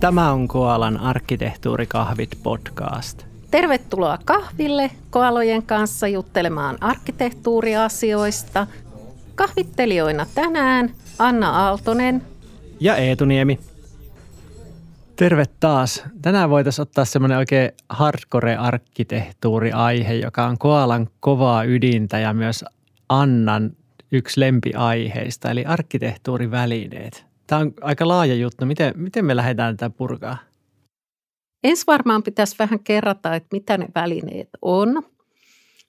Tämä on Koalan arkkitehtuurikahvit podcast. Tervetuloa kahville koalojen kanssa juttelemaan arkkitehtuuriasioista. Kahvittelijoina tänään Anna Aaltonen ja Eetu Niemi. Terve taas. Tänään voitaisiin ottaa semmoinen oikein hardcore-arkkitehtuuriaihe, joka on Koalan kovaa ydintä ja myös Annan yksi lempiaiheista, eli arkkitehtuurivälineet. Tämä on aika laaja juttu. Miten, miten me lähdetään tätä purkaa? Ensi varmaan pitäisi vähän kerrata, että mitä ne välineet on.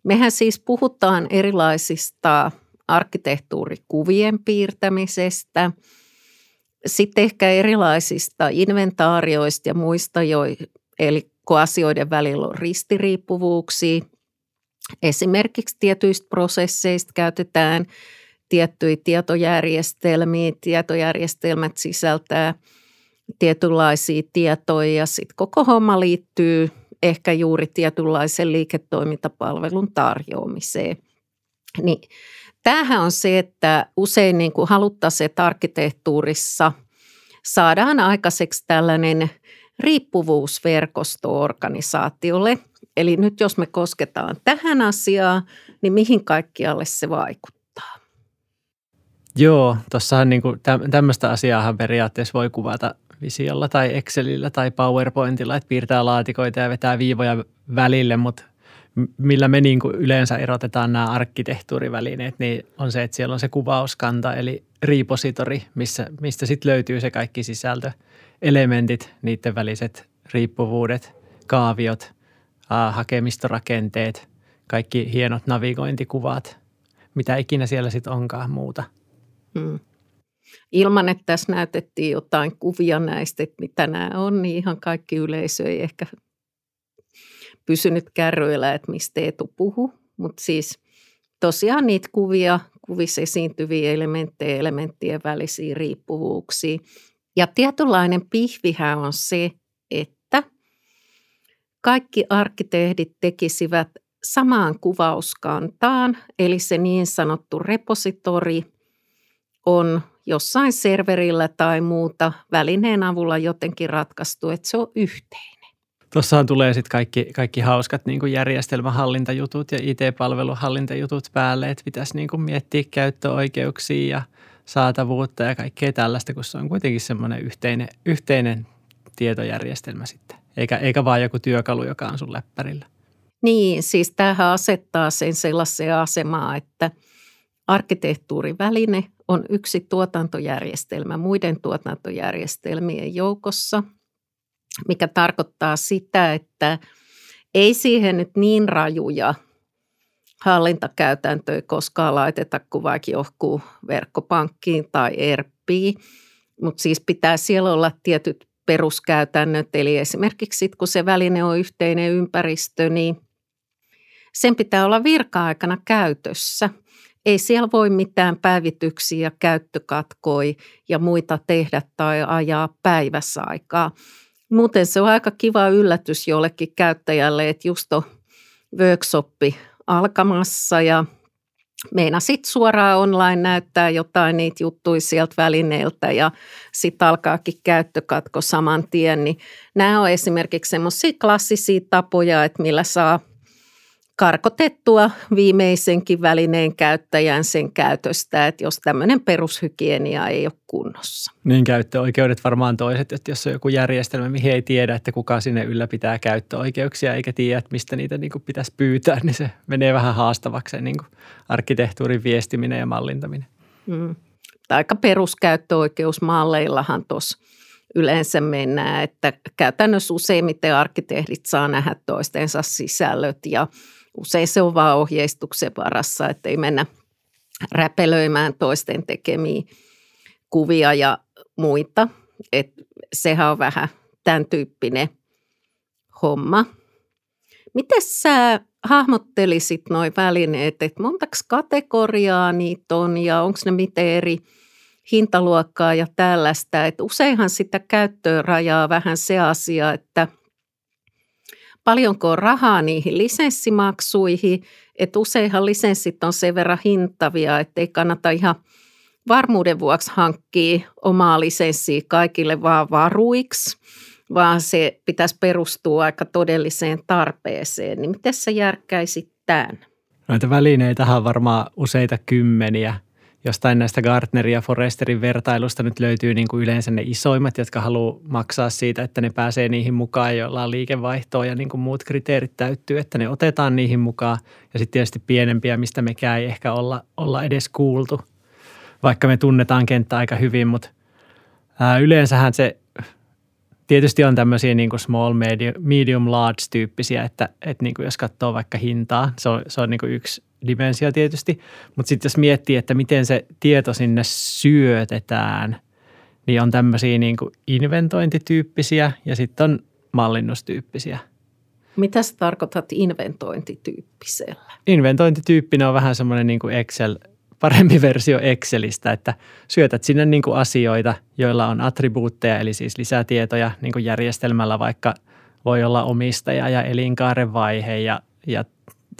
Mehän siis puhutaan erilaisista arkkitehtuurikuvien piirtämisestä, sitten ehkä erilaisista inventaarioista ja muista, jo, eli kun asioiden välillä on ristiriippuvuuksia. Esimerkiksi tietyistä prosesseista käytetään tiettyjä tietojärjestelmiä. Tietojärjestelmät sisältää tietynlaisia tietoja ja sitten koko homma liittyy ehkä juuri tietynlaisen liiketoimintapalvelun tarjoamiseen. Niin tämähän on se, että usein niin kuin haluttaisiin, että arkkitehtuurissa saadaan aikaiseksi tällainen riippuvuusverkosto-organisaatiolle. Eli nyt jos me kosketaan tähän asiaan, niin mihin kaikkialle se vaikuttaa? Joo, tuossahan niin tämmöistä asiaahan periaatteessa voi kuvata Visiolla tai Excelillä tai PowerPointilla, että piirtää laatikoita ja vetää viivoja välille, mutta millä me niin yleensä erotetaan nämä arkkitehtuurivälineet, niin on se, että siellä on se kuvauskanta eli repositori, missä, mistä sitten löytyy se kaikki sisältö, elementit, niiden väliset riippuvuudet, kaaviot, hakemistorakenteet, kaikki hienot navigointikuvat, mitä ikinä siellä sitten onkaan muuta. Hmm. Ilman, että tässä näytettiin jotain kuvia näistä, että mitä nämä on, niin ihan kaikki yleisö ei ehkä pysynyt kärryillä, että mistä Eetu puhu. Mutta siis tosiaan niitä kuvia, kuvissa esiintyviä elementtejä, elementtien välisiä riippuvuuksia. Ja tietynlainen pihvihän on se, että kaikki arkkitehdit tekisivät samaan kuvauskantaan, eli se niin sanottu repositori on jossain serverillä tai muuta välineen avulla jotenkin ratkaistu, että se on yhteinen. Tuossahan tulee sitten kaikki, kaikki hauskat niin kuin järjestelmähallintajutut ja IT-palveluhallintajutut päälle, että pitäisi niin kuin miettiä käyttöoikeuksia ja saatavuutta ja kaikkea tällaista, kun se on kuitenkin semmoinen yhteinen, yhteinen tietojärjestelmä sitten, eikä, eikä vaan joku työkalu, joka on sun läppärillä. Niin, siis tämähän asettaa sen sellaiseen asemaan, että arkkitehtuuriväline on yksi tuotantojärjestelmä muiden tuotantojärjestelmien joukossa – mikä tarkoittaa sitä, että ei siihen nyt niin rajuja hallintakäytäntöjä koskaan laiteta kuin vaikka johonkin verkkopankkiin tai ERPiin, mutta siis pitää siellä olla tietyt peruskäytännöt, eli esimerkiksi sit, kun se väline on yhteinen ympäristö, niin sen pitää olla virka-aikana käytössä. Ei siellä voi mitään päivityksiä, käyttökatkoja ja muita tehdä tai ajaa päivässä aikaa. Muuten se on aika kiva yllätys jollekin käyttäjälle, että just on workshoppi alkamassa ja meina sitten suoraan online näyttää jotain niitä juttuja sieltä välineeltä ja sitten alkaakin käyttökatko saman tien. Niin nämä on esimerkiksi semmoisia klassisia tapoja, että millä saa – karkotettua viimeisenkin välineen käyttäjän sen käytöstä, että jos tämmöinen perushygienia ei ole kunnossa. Niin käyttöoikeudet varmaan toiset, että jos on joku järjestelmä, mihin ei tiedä, että kuka sinne ylläpitää käyttöoikeuksia eikä tiedä, että mistä niitä niin pitäisi pyytää, niin se menee vähän haastavaksi niin kuin arkkitehtuurin viestiminen ja mallintaminen. Mm. Aika peruskäyttöoikeusmalleillahan tuossa yleensä mennään, että käytännössä useimmiten arkkitehdit saa nähdä toistensa sisällöt ja – usein se on vaan ohjeistuksen varassa, että ei mennä räpelöimään toisten tekemiä kuvia ja muita. Et sehän on vähän tämän tyyppinen homma. Miten sä hahmottelisit noin välineet, että montaks kategoriaa niitä on ja onko ne miten eri hintaluokkaa ja tällaista. Et useinhan sitä käyttöä rajaa vähän se asia, että paljonko on rahaa niihin lisenssimaksuihin, että useinhan lisenssit on sen verran hintavia, että ei kannata ihan varmuuden vuoksi hankkii omaa lisenssiä kaikille vaan varuiksi, vaan se pitäisi perustua aika todelliseen tarpeeseen. Niin miten sä järkkäisit tämän? Noita välineitä on varmaan useita kymmeniä. Jostain näistä Gartnerin ja Foresterin vertailusta nyt löytyy niin kuin yleensä ne isoimmat, jotka haluaa maksaa siitä, että ne pääsee niihin mukaan, joilla on liikevaihtoa ja niin kuin muut kriteerit täyttyy, että ne otetaan niihin mukaan. Ja sitten tietysti pienempiä, mistä mekään ei ehkä olla, olla edes kuultu, vaikka me tunnetaan kenttä aika hyvin, mutta ää, yleensähän se tietysti on tämmöisiä niin kuin small, medium, medium large tyyppisiä, että, että niin kuin jos katsoo vaikka hintaa, se on, se on niin kuin yksi dimensio tietysti. Mutta sitten jos miettii, että miten se tieto sinne syötetään, niin on tämmöisiä niin kuin inventointityyppisiä ja sitten on mallinnustyyppisiä. Mitä sä tarkoitat inventointityyppisellä? Inventointityyppinen on vähän semmoinen niin kuin Excel – parempi versio Excelistä, että syötät sinne niin kuin asioita, joilla on attribuutteja, eli siis lisätietoja niin kuin järjestelmällä, vaikka voi olla omistaja ja elinkaaren vaihe ja, ja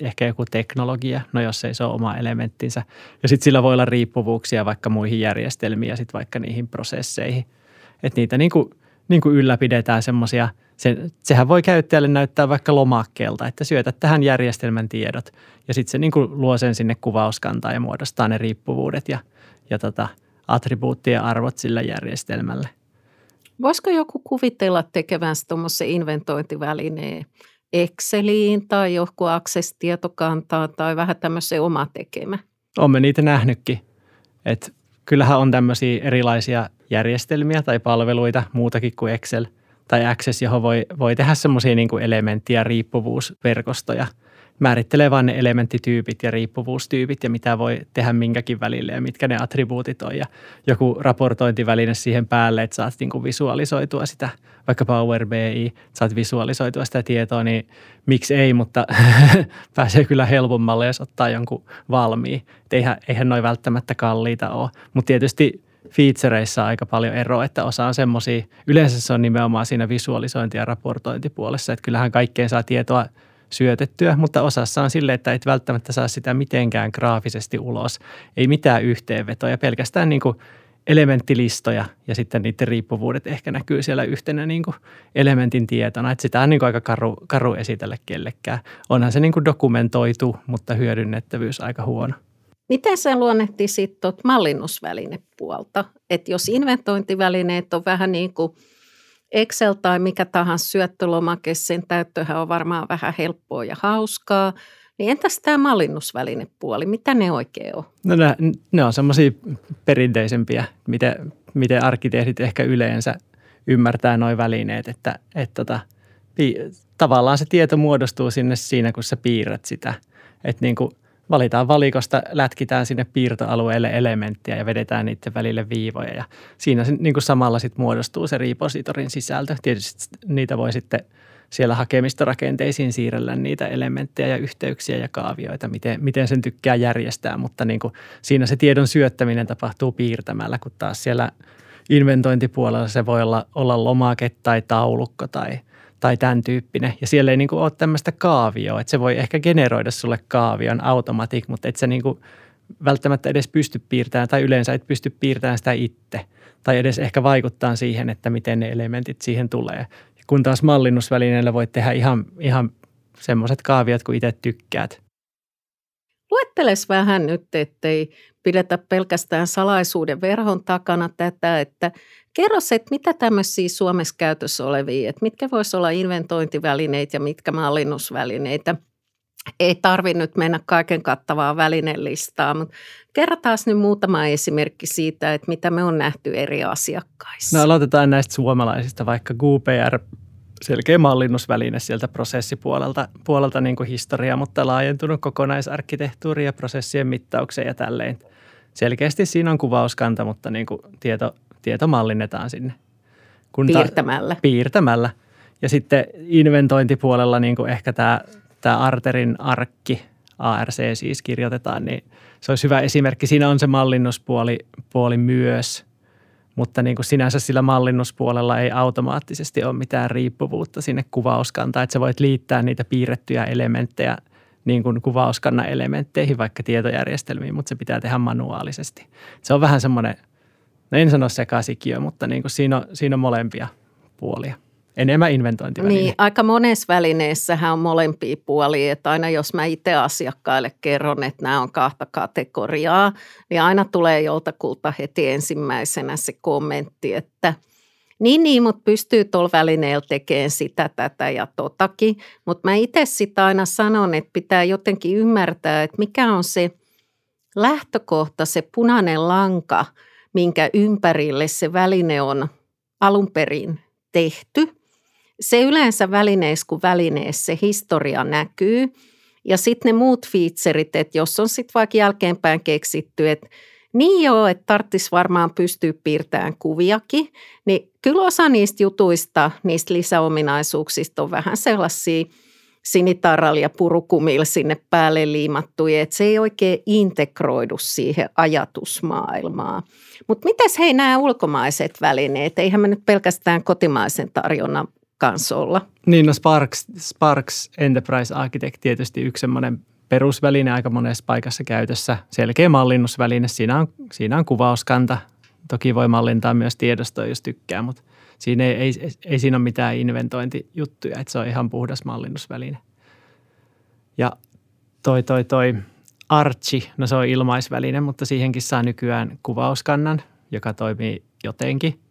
ehkä joku teknologia, no jos ei se ole oma elementtinsä. Ja sitten sillä voi olla riippuvuuksia vaikka muihin järjestelmiin ja sitten vaikka niihin prosesseihin. Että niitä niin kuin, niin kuin ylläpidetään semmoisia, se, sehän voi käyttäjälle näyttää vaikka lomakkeelta, että syötät tähän järjestelmän tiedot ja sitten se niin kuin luo sen sinne kuvauskantaan ja muodostaa ne riippuvuudet ja, ja tota, attribuuttien arvot sillä järjestelmälle. Voisiko joku kuvitella tekevänsä tuommoisen inventointivälineen Exceliin tai joku Access-tietokantaan tai vähän tämmöisen oma tekemä? Olemme niitä nähnytkin. Et kyllähän on tämmöisiä erilaisia järjestelmiä tai palveluita muutakin kuin Excel tai Access, johon voi, voi tehdä semmoisia niin elementti- ja riippuvuusverkostoja – määrittelee vain ne elementtityypit ja riippuvuustyypit ja mitä voi tehdä minkäkin välille ja mitkä ne attribuutit on. Ja joku raportointiväline siihen päälle, että saat niin kuin visualisoitua sitä, vaikka Power BI, saat visualisoitua sitä tietoa, niin miksi ei, mutta pääsee kyllä helpommalle, jos ottaa jonkun valmiin. Et eihän, eihän noin välttämättä kalliita ole, mutta tietysti featureissa aika paljon eroa, että osa on semmoisia, yleensä se on nimenomaan siinä visualisointi- ja raportointipuolessa, että kyllähän kaikkeen saa tietoa – syötettyä, mutta osassa on sille, että et välttämättä saa sitä mitenkään graafisesti ulos. Ei mitään yhteenvetoja, pelkästään niin kuin elementtilistoja ja sitten niiden riippuvuudet ehkä näkyy siellä yhtenä niin kuin elementin tietona. Että sitä on niin kuin aika karu, karu esitellä kellekään. Onhan se niin kuin dokumentoitu, mutta hyödynnettävyys aika huono. Miten sä luonnehtisit tuot mallinnusvälinepuolta? Että jos inventointivälineet on vähän niin kuin – Excel tai mikä tahansa syöttölomake, sen täyttöhän on varmaan vähän helppoa ja hauskaa. Niin entäs tämä mallinnusvälinepuoli, mitä ne oikein on? No ne, ne on semmoisia perinteisempiä, miten, miten arkkitehdit ehkä yleensä ymmärtää nuo välineet, että, että tota, tavallaan se tieto muodostuu sinne siinä, kun sä piirrät sitä. Että niin kuin – valitaan valikosta, lätkitään sinne piirtoalueelle elementtiä ja vedetään niiden välille viivoja. Ja siinä niin kuin samalla sitten muodostuu se repositorin sisältö. Tietysti niitä voi sitten siellä hakemistorakenteisiin siirrellä niitä elementtejä ja yhteyksiä ja kaavioita, miten, miten sen tykkää järjestää, mutta niin kuin siinä se tiedon syöttäminen tapahtuu piirtämällä, kun taas siellä inventointipuolella se voi olla, olla lomake tai taulukko tai – tai tämän tyyppinen. Ja siellä ei niin kuin ole tämmöistä kaavioa, että se voi ehkä generoida sulle kaavion automatic, mutta et sä niin kuin välttämättä edes pysty piirtämään tai yleensä et pysty piirtämään sitä itse. Tai edes ehkä vaikuttaa siihen, että miten ne elementit siihen tulee. Kun taas mallinnusvälineellä voit tehdä ihan, ihan semmoiset kaaviot, kuin itse tykkäät. Luetteles vähän nyt, ettei pidetä pelkästään salaisuuden verhon takana tätä, että Kerro se, että mitä tämmöisiä Suomessa käytössä olevia, että mitkä voisi olla inventointivälineitä ja mitkä mallinnusvälineitä. Ei tarvitse nyt mennä kaiken kattavaa välinelistaa, mutta kerrotaan nyt muutama esimerkki siitä, että mitä me on nähty eri asiakkaissa. No aloitetaan näistä suomalaisista, vaikka GPR, selkeä mallinnusväline sieltä prosessipuolelta puolelta niin kuin historia, mutta laajentunut kokonaisarkkitehtuuri ja prosessien mittaukseen ja tälleen. Selkeästi siinä on kuvauskanta, mutta niin kuin tieto, tieto mallinnetaan sinne. Kun piirtämällä. Ta- piirtämällä. Ja sitten inventointipuolella niin kuin ehkä tämä, tämä Arterin arkki, ARC siis kirjoitetaan, niin se olisi hyvä esimerkki. Siinä on se mallinnuspuoli puoli myös, mutta niin kuin sinänsä sillä mallinnuspuolella ei automaattisesti ole mitään riippuvuutta sinne kuvauskantaan, että sä voit liittää niitä piirrettyjä elementtejä niin kuin kuvauskannan elementteihin, vaikka tietojärjestelmiin, mutta se pitää tehdä manuaalisesti. Se on vähän semmoinen, no en sano sekasikio, mutta niin kuin siinä, on, siinä on molempia puolia. Enemmän inventointiväline. Niin, aika monessa välineessähän on molempia puolia, että aina jos mä itse asiakkaille kerron, että nämä on kahta kategoriaa, niin aina tulee joltakulta heti ensimmäisenä se kommentti, että – niin, niin, mutta pystyy tuolla välineellä tekemään sitä, tätä ja totakin. Mutta mä itse sitä aina sanon, että pitää jotenkin ymmärtää, että mikä on se lähtökohta, se punainen lanka, minkä ympärille se väline on alun perin tehty. Se yleensä välineessä kuin välineessä se historia näkyy. Ja sitten ne muut featuret, että jos on sitten vaikka jälkeenpäin keksitty, että niin joo, että tarvitsisi varmaan pystyä piirtämään kuviakin, niin kyllä osa niistä jutuista, niistä lisäominaisuuksista on vähän sellaisia sinitarralla ja purukumilla sinne päälle liimattuja, että se ei oikein integroidu siihen ajatusmaailmaan. Mutta mitäs hei nämä ulkomaiset välineet? Eihän me nyt pelkästään kotimaisen tarjonnan kanssa olla. Niin, no Sparks, Sparks Enterprise Architect tietysti yksi semmoinen perusväline aika monessa paikassa käytössä. Selkeä mallinnusväline, siinä on, siinä on kuvauskanta. Toki voi mallintaa myös tiedostoa, jos tykkää, mutta siinä ei, ei, ei siinä ole mitään inventointijuttuja, että se on ihan puhdas mallinnusväline. Ja toi, toi, toi Archi, no se on ilmaisväline, mutta siihenkin saa nykyään kuvauskannan, joka toimii jotenkin –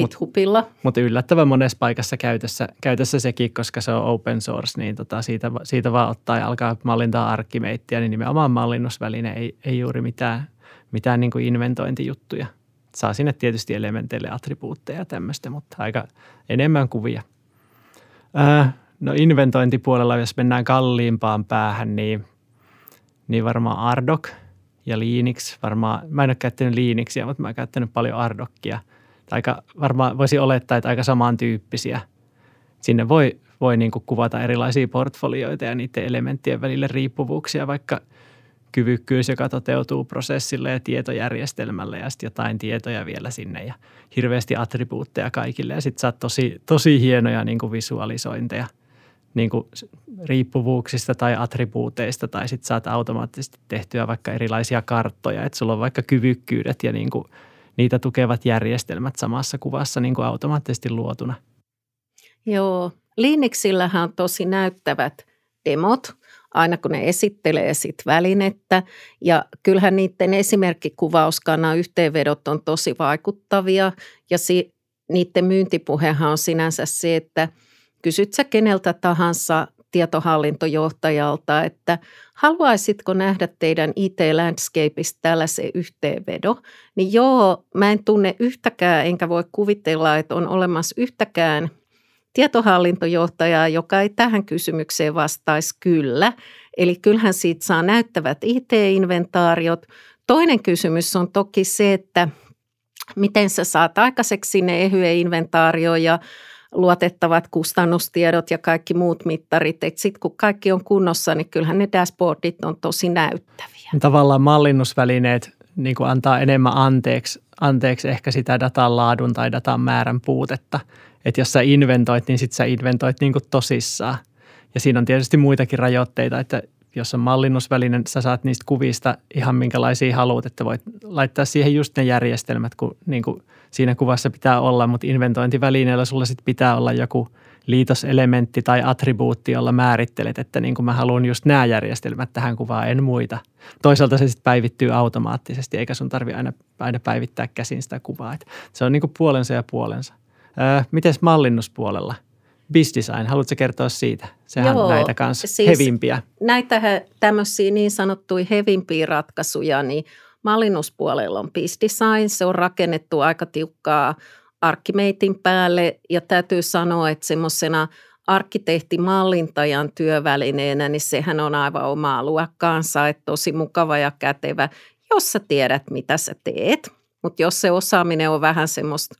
GitHubilla. Mutta mut yllättävän monessa paikassa käytössä, käytössä sekin, koska se on open source, niin tota siitä, siitä vaan ottaa ja alkaa mallintaa arkkimeittiä, niin nimenomaan mallinnusväline ei, ei juuri mitään, mitään niin kuin inventointijuttuja. Saa sinne tietysti elementeille attribuutteja ja tämmöistä, mutta aika enemmän kuvia. Ää, no inventointipuolella, jos mennään kalliimpaan päähän, niin, niin varmaan Ardoc ja Linux. Varmaan, mä en ole käyttänyt Linuxia, mutta mä oon käyttänyt paljon Ardocia – aika varmaan voisi olettaa, että aika samantyyppisiä. Sinne voi, voi niin kuvata erilaisia portfolioita ja niiden elementtien välille riippuvuuksia, vaikka kyvykkyys, joka toteutuu prosessille ja tietojärjestelmälle ja sitten jotain tietoja vielä sinne ja hirveästi attribuutteja kaikille. Ja sitten saat tosi, tosi hienoja niin kuin visualisointeja niin kuin riippuvuuksista tai attribuuteista tai sitten saat automaattisesti tehtyä vaikka erilaisia karttoja, että sulla on vaikka kyvykkyydet ja niin kuin – niitä tukevat järjestelmät samassa kuvassa niin kuin automaattisesti luotuna. Joo, Linuxillähän on tosi näyttävät demot, aina kun ne esittelee sit välinettä. Ja kyllähän niiden esimerkkikuvauskannan yhteenvedot on tosi vaikuttavia ja si- niiden myyntipuhehan on sinänsä se, että kysyt sä keneltä tahansa tietohallintojohtajalta, että haluaisitko nähdä teidän IT-landscapeista tällaisen yhteenvedo, niin joo, mä en tunne yhtäkään, enkä voi kuvitella, että on olemassa yhtäkään tietohallintojohtajaa, joka ei tähän kysymykseen vastaisi kyllä. Eli kyllähän siitä saa näyttävät IT-inventaariot. Toinen kysymys on toki se, että miten sä saat aikaiseksi sinne ehye-inventaario ja luotettavat kustannustiedot ja kaikki muut mittarit. Sitten kun kaikki on kunnossa, niin kyllähän ne dashboardit on tosi näyttäviä. Tavallaan mallinnusvälineet niin kuin antaa enemmän anteeksi, anteeksi ehkä sitä datan laadun tai datan määrän puutetta. Että jos sä inventoit, niin sitten sä inventoit niin kuin tosissaan. Ja siinä on tietysti muitakin rajoitteita, että jos on mallinnusväline, sä saat niistä kuvista ihan minkälaisia haluat, että voit laittaa siihen just ne järjestelmät, kun niin kuin siinä kuvassa pitää olla, mutta inventointivälineellä sulla sitten pitää olla joku liitoselementti tai attribuutti, jolla määrittelet, että niin kuin mä haluan just nämä järjestelmät tähän kuvaan, en muita. Toisaalta se sitten päivittyy automaattisesti, eikä sun tarvi aina, aina päivittää käsin sitä kuvaa. Et se on niin kuin puolensa ja puolensa. Öö, Miten mallinnuspuolella? Design, haluatko kertoa siitä? Sehän Joo, on näitä kanssa siis hevimpiä. Näitä tämmöisiä niin sanottuja hevimpiä ratkaisuja, niin mallinnuspuolella on Design. Se on rakennettu aika tiukkaa Archimeitin päälle ja täytyy sanoa, että semmoisena arkkitehtimallintajan työvälineenä, niin sehän on aivan omaa luokkaansa, että tosi mukava ja kätevä, jos sä tiedät, mitä sä teet. Mutta jos se osaaminen on vähän semmoista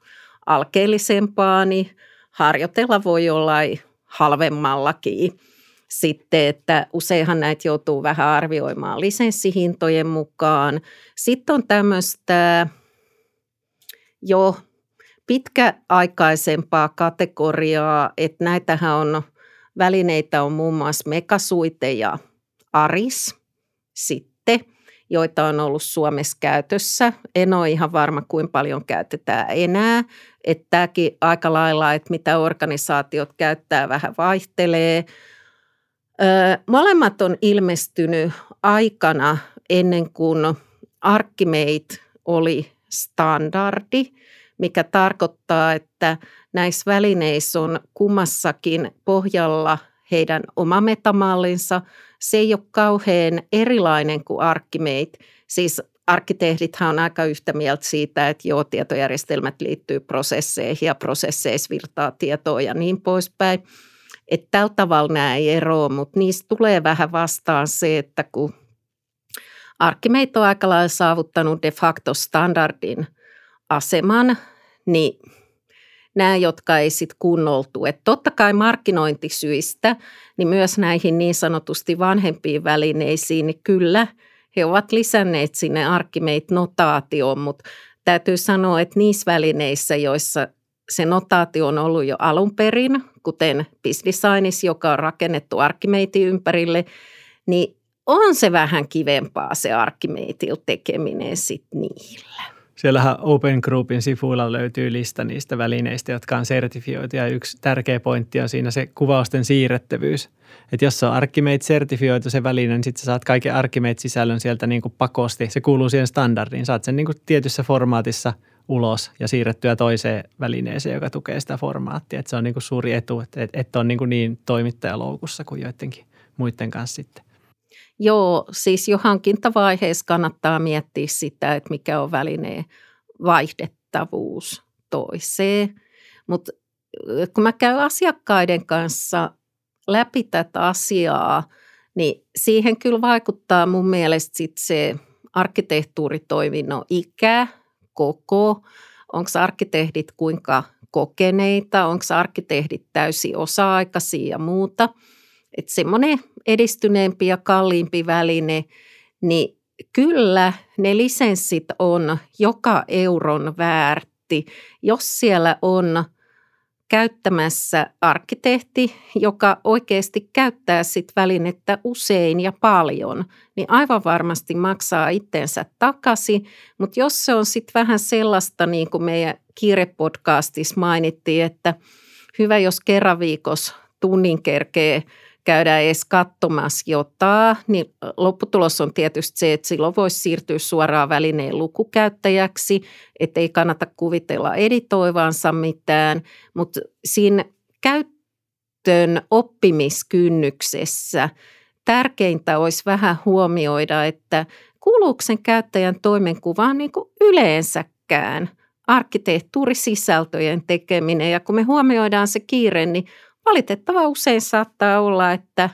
alkeellisempaa, niin – harjoitella voi olla halvemmallakin. Sitten, että useinhan näitä joutuu vähän arvioimaan lisenssihintojen mukaan. Sitten on tämmöistä jo pitkäaikaisempaa kategoriaa, että näitähän on, välineitä on muun muassa Megasuite ja ARIS sitten, joita on ollut Suomessa käytössä. En ole ihan varma, kuinka paljon käytetään enää. Että tämäkin aika lailla, että mitä organisaatiot käyttää, vähän vaihtelee. molemmat on ilmestynyt aikana ennen kuin Archimate oli standardi, mikä tarkoittaa, että näissä välineissä on kummassakin pohjalla heidän oma metamallinsa. Se ei ole kauhean erilainen kuin Archimate. Siis arkkitehdithan on aika yhtä mieltä siitä, että joo, tietojärjestelmät liittyy prosesseihin ja prosesseissa virtaa tietoa ja niin poispäin. Että tällä tavalla nämä ei eroa, mutta niistä tulee vähän vastaan se, että kun Arkkimate on aika lailla saavuttanut de facto standardin aseman, niin nämä, jotka ei sitten kunnoltu. Että totta kai markkinointisyistä, niin myös näihin niin sanotusti vanhempiin välineisiin, niin kyllä he ovat lisänneet sinne Archimate-notaatioon, mutta täytyy sanoa, että niissä välineissä, joissa se notaatio on ollut jo alun perin, kuten BizDesignissa, joka on rakennettu Archimatein ympärille, niin on se vähän kivempaa se Archimateilla tekeminen sitten niillä. Siellähän Open Groupin sivuilla löytyy lista niistä välineistä, jotka on sertifioitu ja yksi tärkeä pointti on siinä se kuvausten siirrettävyys. Että jos se on Archimate-sertifioitu se väline, niin sitten saat kaiken Archimate-sisällön sieltä niin kuin pakosti. Se kuuluu siihen standardiin. Saat sen niin kuin tietyssä formaatissa ulos ja siirrettyä toiseen välineeseen, joka tukee sitä formaattia. Että se on niin kuin suuri etu, että et on niin, kuin niin toimittajaloukussa kuin joidenkin muiden kanssa sitten. Joo, siis jo hankintavaiheessa kannattaa miettiä sitä, että mikä on välineen vaihdettavuus toiseen. Mutta kun mä käyn asiakkaiden kanssa läpi tätä asiaa, niin siihen kyllä vaikuttaa mun mielestä sit se arkkitehtuuritoiminnon ikä, koko, onko arkkitehdit kuinka kokeneita, onko arkkitehdit täysin osa-aikaisia ja muuta. Että semmoinen edistyneempi ja kalliimpi väline, niin kyllä ne lisenssit on joka euron väärti, jos siellä on käyttämässä arkkitehti, joka oikeasti käyttää sit välinettä usein ja paljon, niin aivan varmasti maksaa itsensä takaisin. Mutta jos se on sitten vähän sellaista, niin kuin meidän kiirepodcastissa mainittiin, että hyvä, jos kerran viikossa tunnin kerkee – käydään edes katsomassa jotain, niin lopputulos on tietysti se, että silloin voisi siirtyä suoraan välineen lukukäyttäjäksi, että ei kannata kuvitella editoivansa mitään, mutta siinä käyttöön oppimiskynnyksessä tärkeintä olisi vähän huomioida, että kuuluuko sen käyttäjän toimenkuvaan niin kuin yleensäkään arkkitehtuurisisältöjen tekeminen. Ja kun me huomioidaan se kiire, niin valitettava usein saattaa olla, että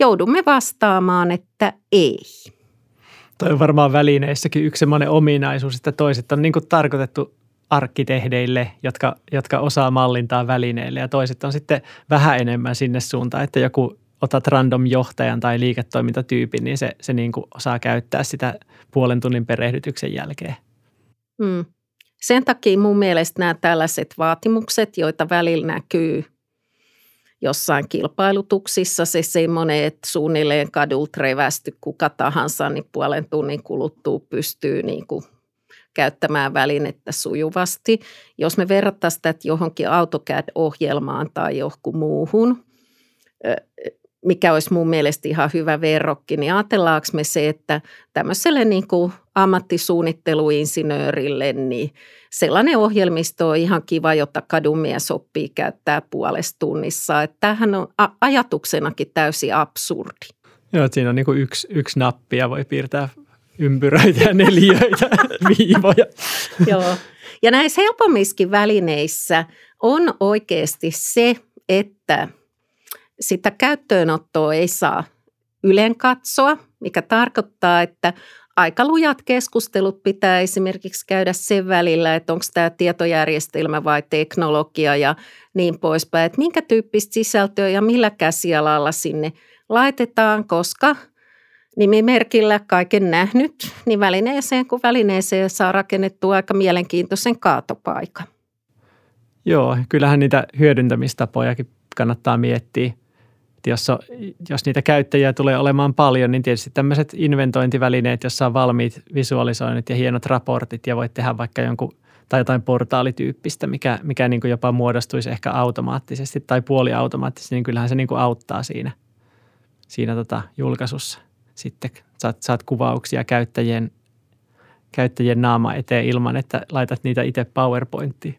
joudumme vastaamaan, että ei. Toi on varmaan välineissäkin yksi sellainen ominaisuus, että toiset on niin kuin tarkoitettu arkkitehdeille, jotka, jotka osaa mallintaa välineille ja toiset on sitten vähän enemmän sinne suuntaan, että joku otat random johtajan tai liiketoimintatyypin, niin se, se niin kuin osaa käyttää sitä puolen tunnin perehdytyksen jälkeen. Hmm. Sen takia mun mielestä nämä tällaiset vaatimukset, joita välillä näkyy jossain kilpailutuksissa se semmoinen, että suunnilleen kadulta revästy kuka tahansa, niin puolen tunnin kuluttua pystyy niin kuin käyttämään välinettä sujuvasti. Jos me verrattaisiin tätä johonkin AutoCAD-ohjelmaan tai johonkin muuhun, mikä olisi mun mielestä ihan hyvä verrokki, niin ajatellaanko me se, että tämmöiselle niin kuin ammattisuunnitteluinsinöörille, niin sellainen ohjelmisto on ihan kiva, jota kadumies oppii käyttää puolesta tunnissa. Että tämähän on ajatuksenakin täysin absurdi. Joo, siinä on niin kuin yksi, yksi nappi ja voi piirtää ympyröitä ja neliöitä, viivoja. Joo. Ja näissä helpommiskin välineissä on oikeasti se, että sitä käyttöönottoa ei saa ylen katsoa, mikä tarkoittaa, että aika lujat keskustelut pitää esimerkiksi käydä sen välillä, että onko tämä tietojärjestelmä vai teknologia ja niin poispäin, että minkä tyyppistä sisältöä ja millä käsialalla sinne laitetaan, koska nimimerkillä kaiken nähnyt, niin välineeseen kuin välineeseen saa rakennettua aika mielenkiintoisen kaatopaikan. Joo, kyllähän niitä hyödyntämistapojakin kannattaa miettiä jos, on, jos niitä käyttäjiä tulee olemaan paljon, niin tietysti tämmöiset inventointivälineet, jossa on valmiit visualisoinnit ja hienot raportit ja voit tehdä vaikka jonkun tai jotain portaalityyppistä, mikä, mikä niin kuin jopa muodostuisi ehkä automaattisesti tai puoliautomaattisesti, niin kyllähän se niin kuin auttaa siinä, siinä tota julkaisussa. Sitten saat, saat kuvauksia käyttäjien, käyttäjien naama eteen ilman, että laitat niitä itse PowerPointtiin.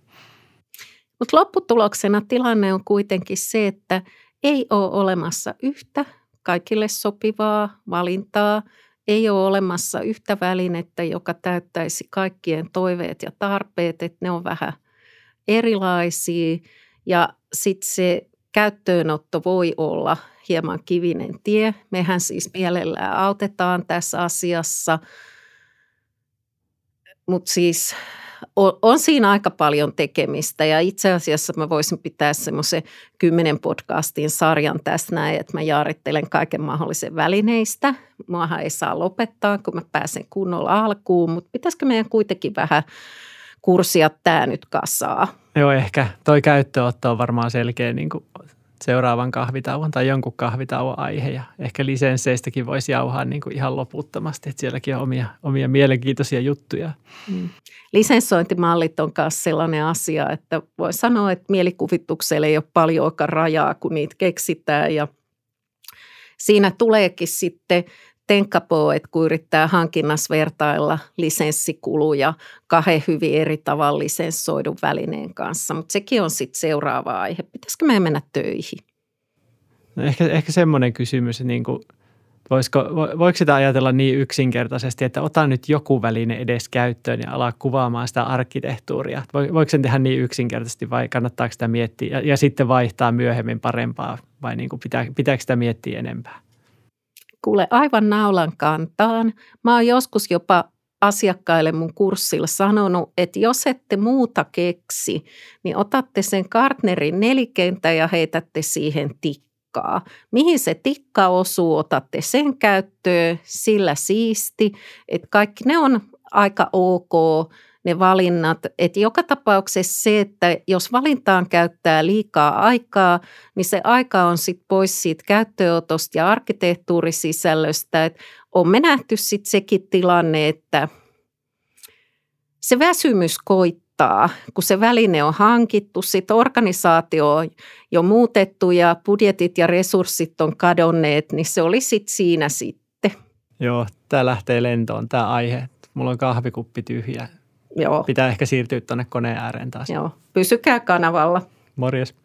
Mutta lopputuloksena tilanne on kuitenkin se, että ei ole olemassa yhtä kaikille sopivaa valintaa. Ei ole olemassa yhtä välinettä, joka täyttäisi kaikkien toiveet ja tarpeet, että ne on vähän erilaisia. Ja sitten se käyttöönotto voi olla hieman kivinen tie. Mehän siis mielellään autetaan tässä asiassa, mutta siis on, on siinä aika paljon tekemistä ja itse asiassa mä voisin pitää semmoisen kymmenen podcastin sarjan tässä näin, että mä jaarittelen kaiken mahdollisen välineistä. Muahan ei saa lopettaa, kun mä pääsen kunnolla alkuun, mutta pitäisikö meidän kuitenkin vähän kurssia tämä nyt kasaa? Joo, ehkä toi käyttöotto on varmaan selkeä niin kuin seuraavan kahvitauon tai jonkun kahvitauon aihe. Ja ehkä lisensseistäkin voisi jauhaa niin kuin ihan loputtomasti, että sielläkin on omia, omia mielenkiintoisia juttuja. Mm. Lisenssointimallit on myös sellainen asia, että voi sanoa, että mielikuvitukselle ei ole paljon rajaa, kun niitä keksitään ja siinä tuleekin sitten tenkkapoo, että kun yrittää hankinnassa vertailla lisenssikuluja kahden hyvin eri tavalla lisenssoidun välineen kanssa. Mutta sekin on sitten seuraava aihe. Pitäisikö meidän mennä töihin? No ehkä, ehkä semmoinen kysymys, niin kuin, voisiko, voiko sitä ajatella niin yksinkertaisesti, että ota nyt joku väline edes käyttöön ja ala kuvaamaan sitä arkkitehtuuria. Voiko sen tehdä niin yksinkertaisesti vai kannattaako sitä miettiä ja, ja sitten vaihtaa myöhemmin parempaa vai niin kuin pitää, pitääkö sitä miettiä enempää? Kuule aivan naulan kantaan. Mä oon joskus jopa asiakkaille mun kurssilla sanonut, että jos ette muuta keksi, niin otatte sen kartnerin nelikentä ja heitätte siihen tikkaa. Mihin se tikka osuu, otatte sen käyttöön, sillä siisti, että kaikki ne on aika ok ne valinnat. Että joka tapauksessa se, että jos valintaan käyttää liikaa aikaa, niin se aika on sitten pois siitä käyttöönotosta ja arkkitehtuurisisällöstä. Että on me nähty sitten sekin tilanne, että se väsymys koittaa, kun se väline on hankittu, sitten organisaatio on jo muutettu ja budjetit ja resurssit on kadonneet, niin se oli sitten siinä sitten. Joo, tämä lähtee lentoon tämä aihe. Mulla on kahvikuppi tyhjä. Joo. Pitää ehkä siirtyä tuonne koneen ääreen taas. Joo, pysykää kanavalla. Morjes.